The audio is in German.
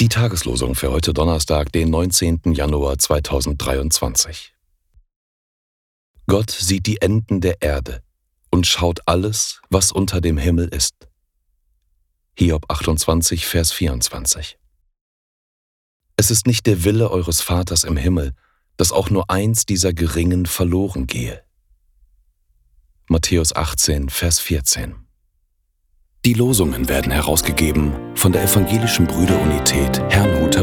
Die Tageslosung für heute Donnerstag, den 19. Januar 2023. Gott sieht die Enden der Erde und schaut alles, was unter dem Himmel ist. Hiob 28, Vers 24. Es ist nicht der Wille eures Vaters im Himmel, dass auch nur eins dieser Geringen verloren gehe. Matthäus 18, Vers 14. Die Losungen werden herausgegeben von der Evangelischen Brüderunität Herrnhuter.